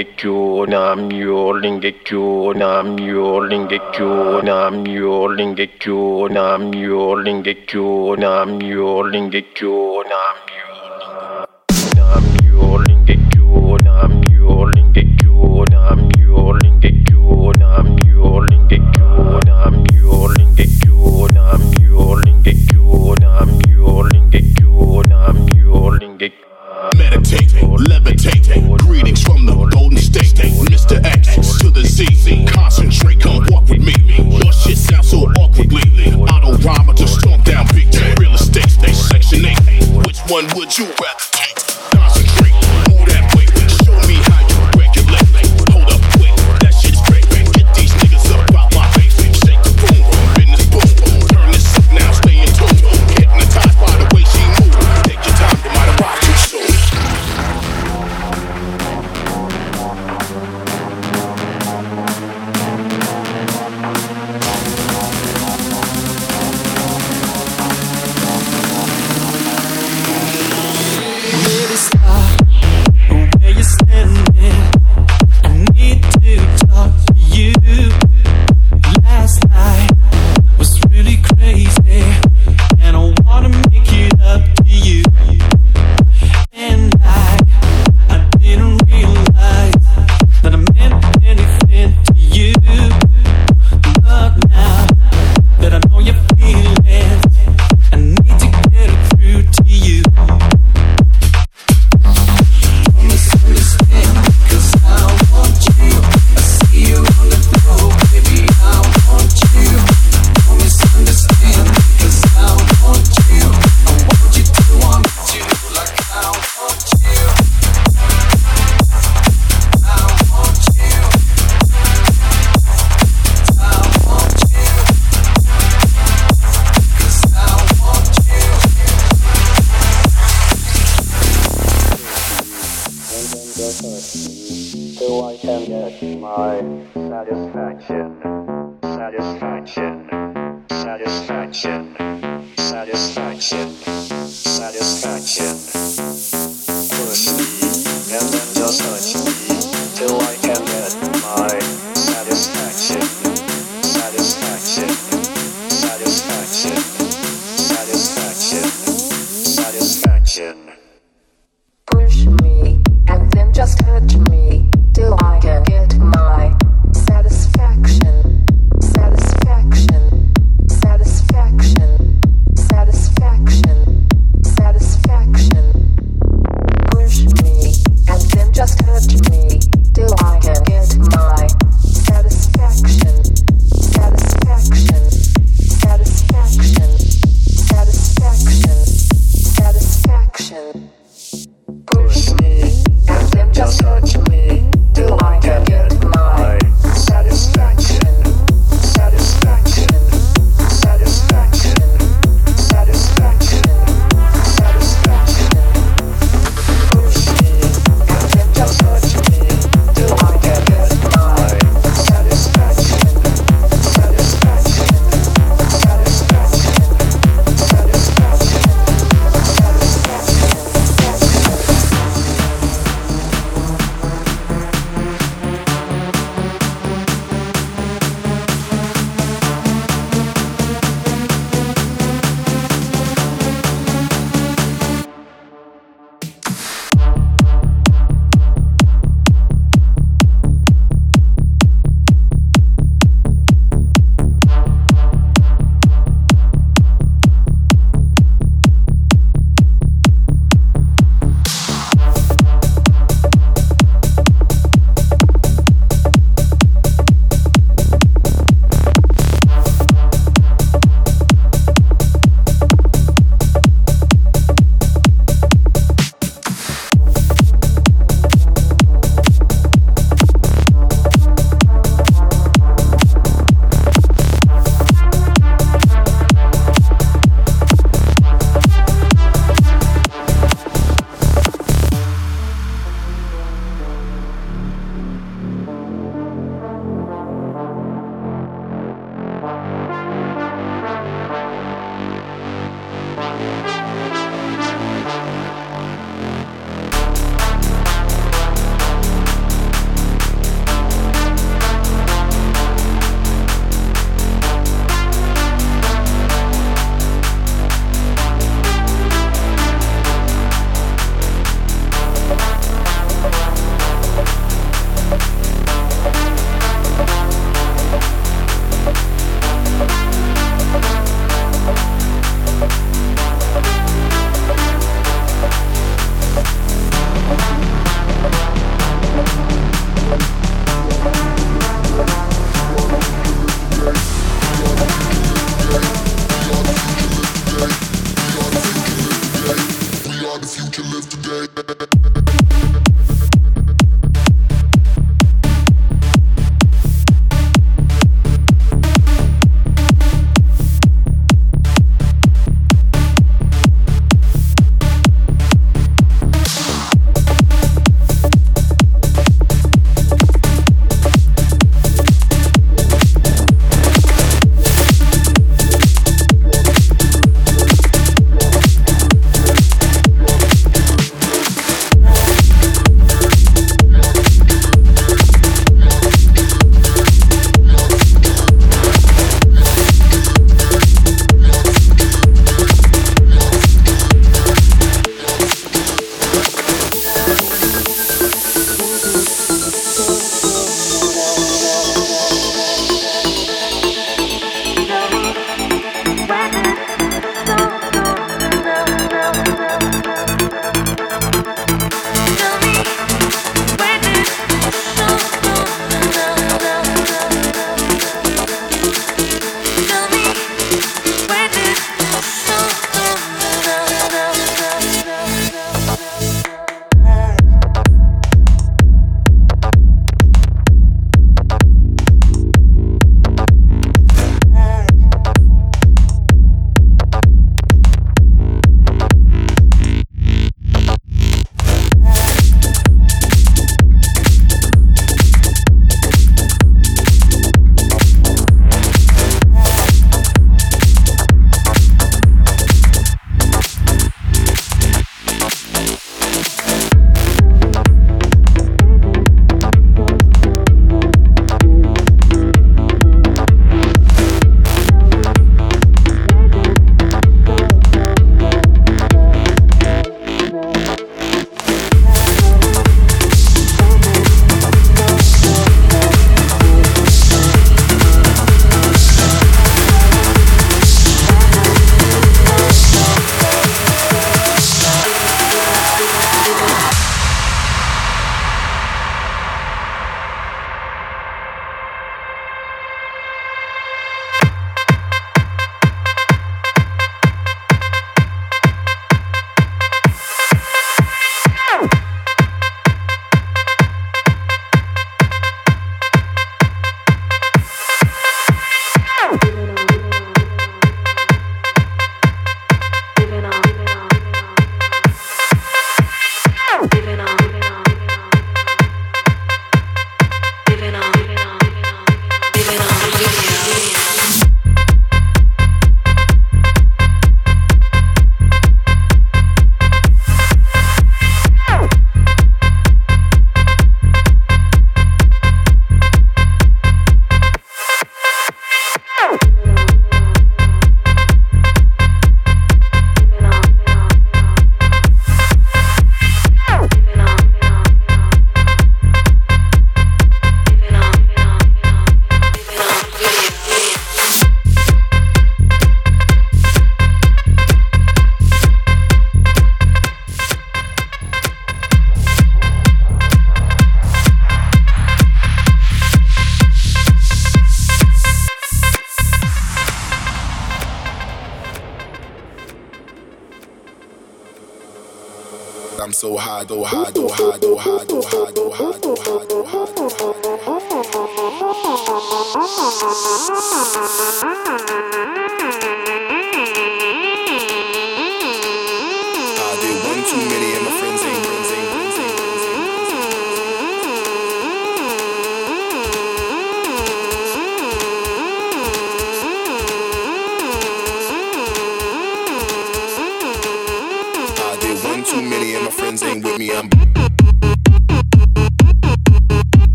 Lingekyo Nam Yo Lingekyo Nam Yo Lingekyo Nam Yo Lingekyo Nam Yo Lingekyo Nam Yo Lingekyo Nam attention. Push me and then just hurt me.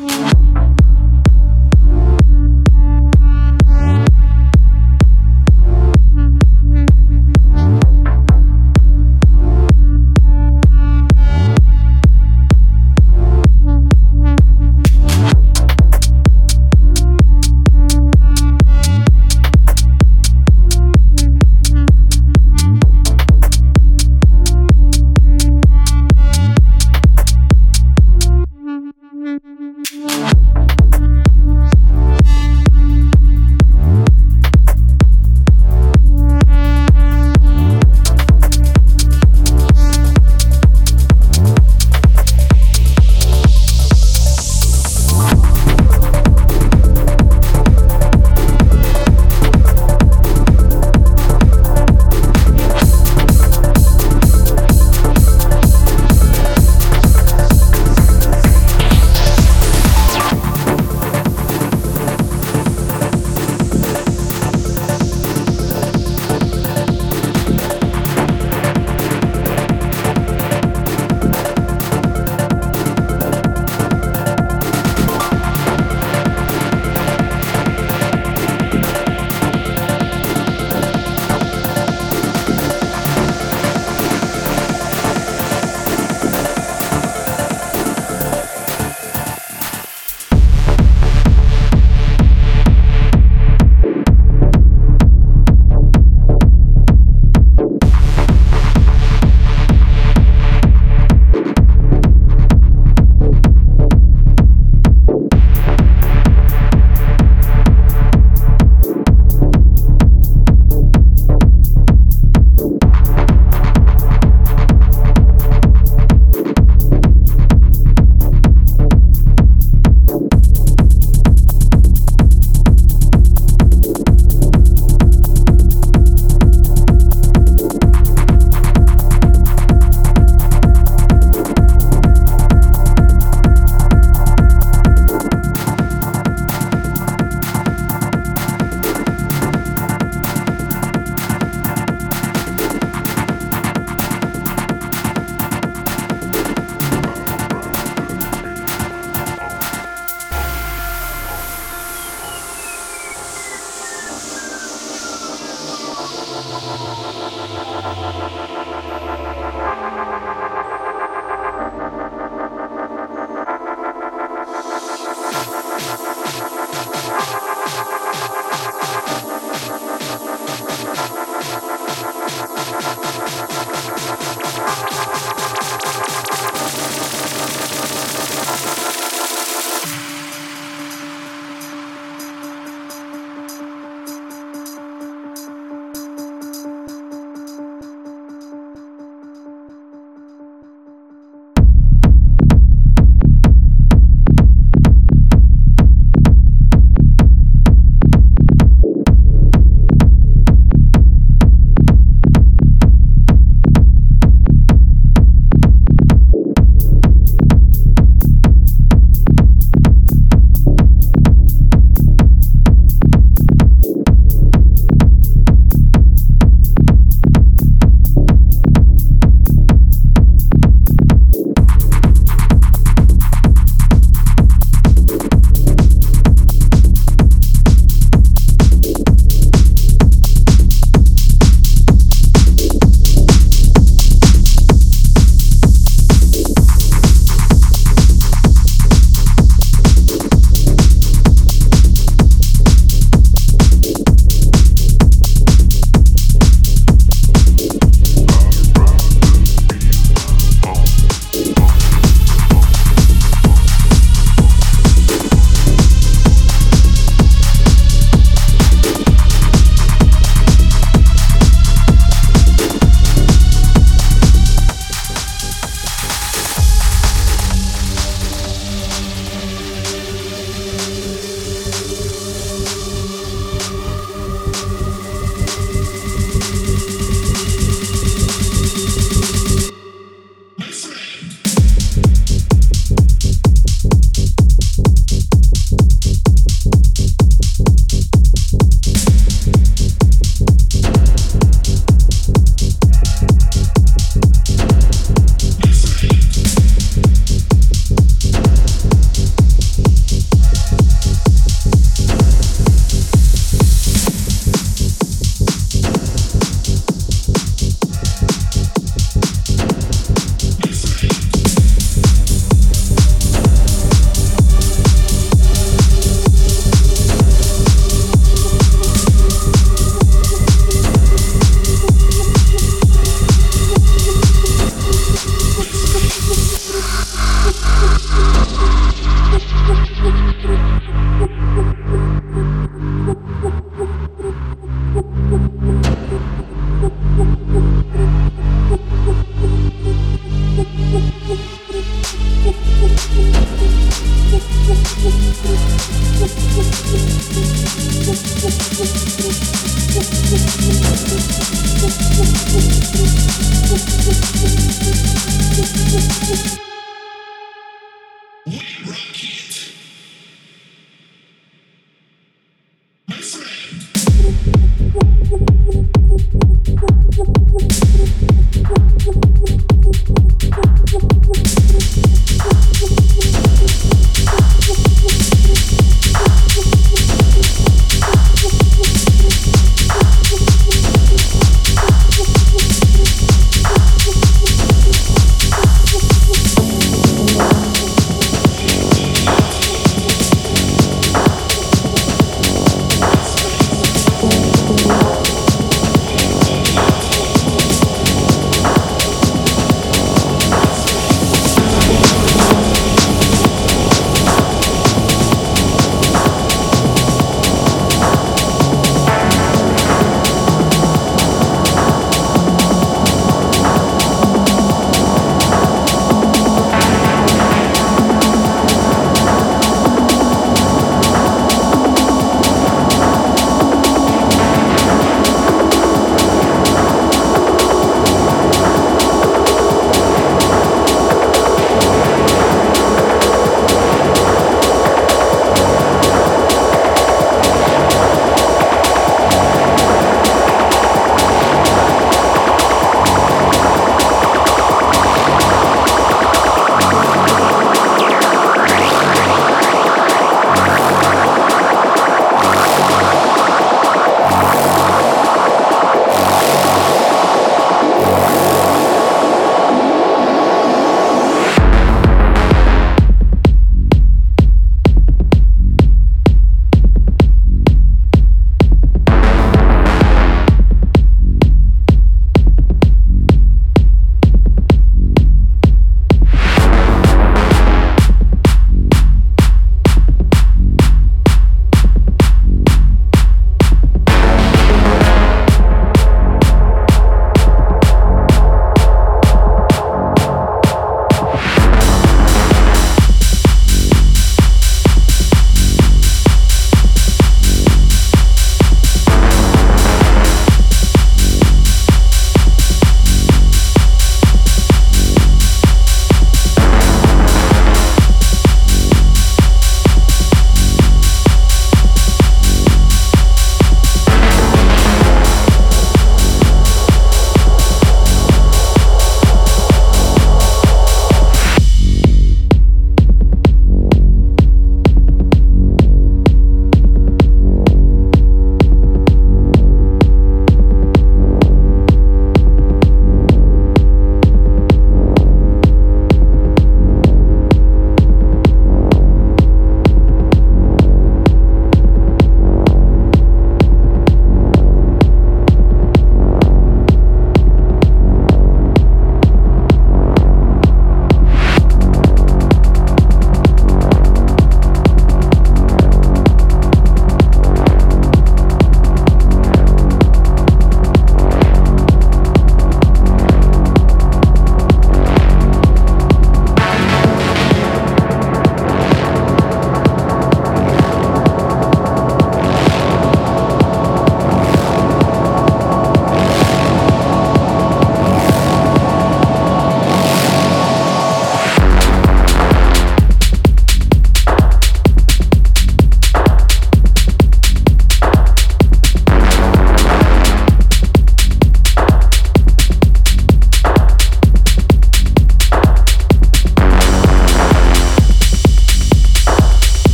Mm-hmm.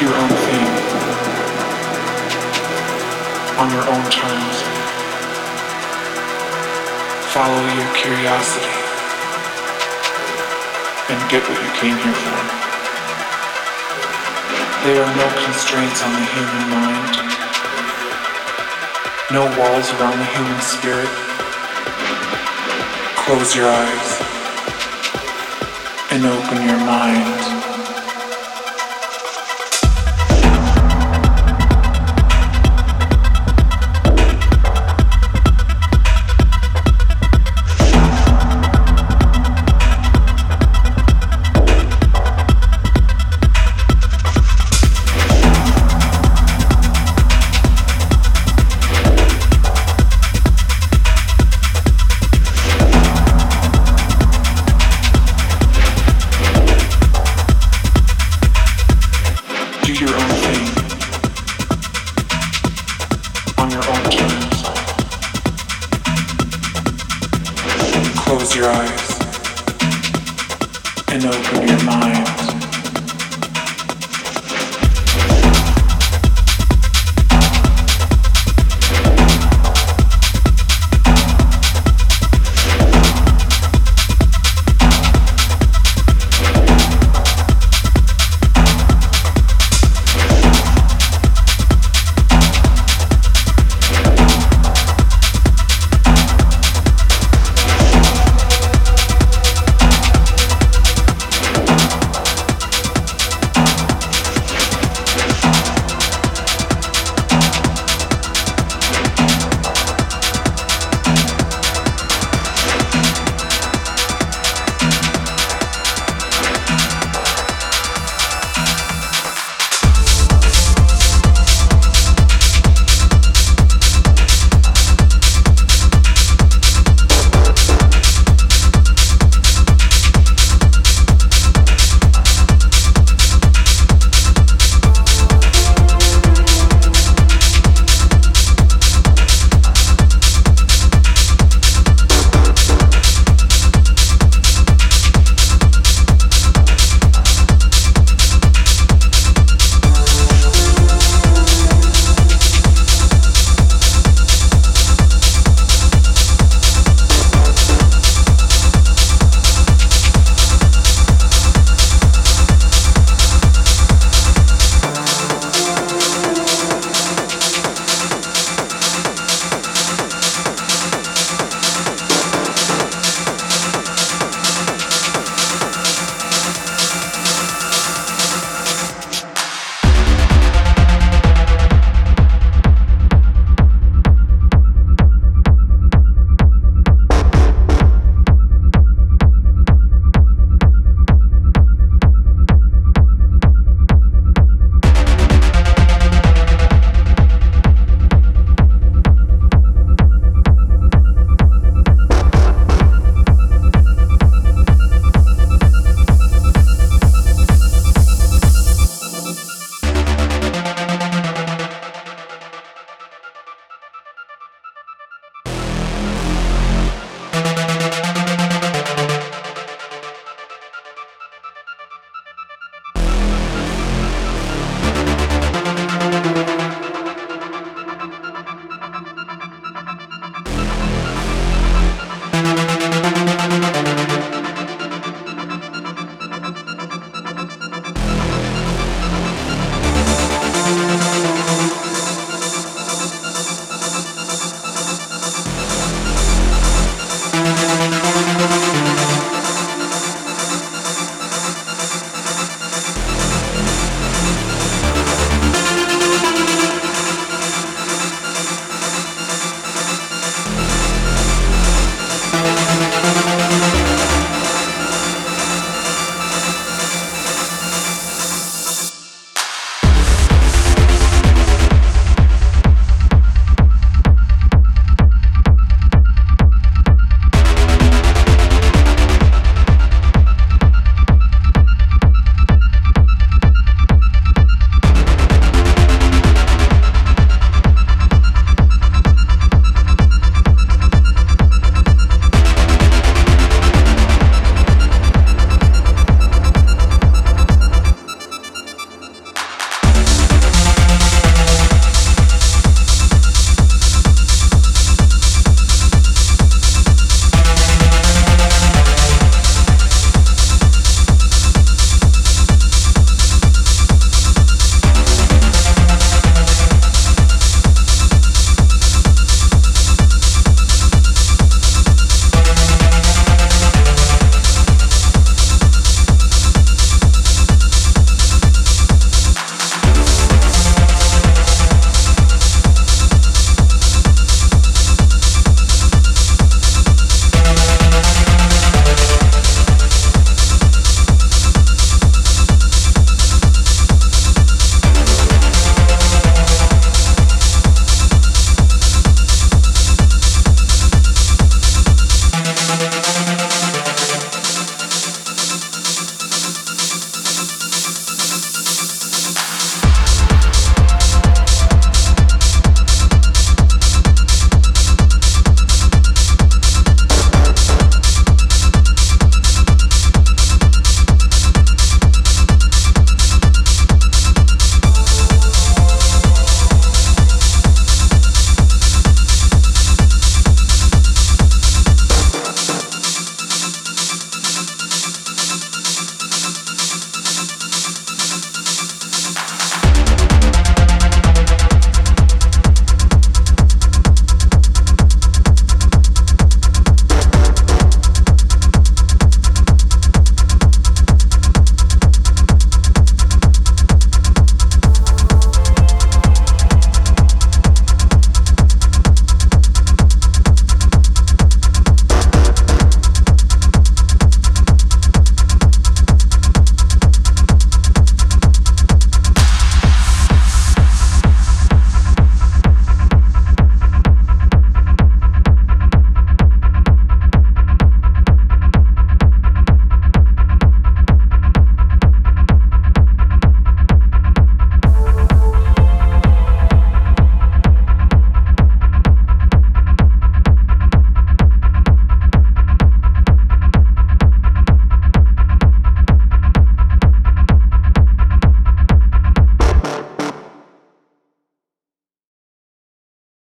Your own thing. On your own terms. Follow your curiosity. And get what you came here for. There are no constraints on the human mind. No walls around the human spirit. Close your eyes. And open your mind.